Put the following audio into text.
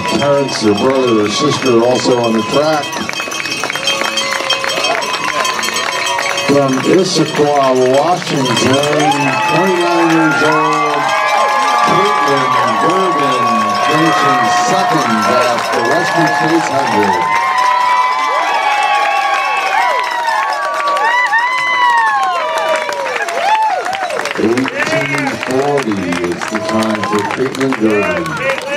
parents, their brother, their sister also on the track. From Issaquah, Washington, 29 years old, Kaytlyn Gerbin, finishing second at the Western States 100. 1840 is the time for Kaytlyn Gerbin.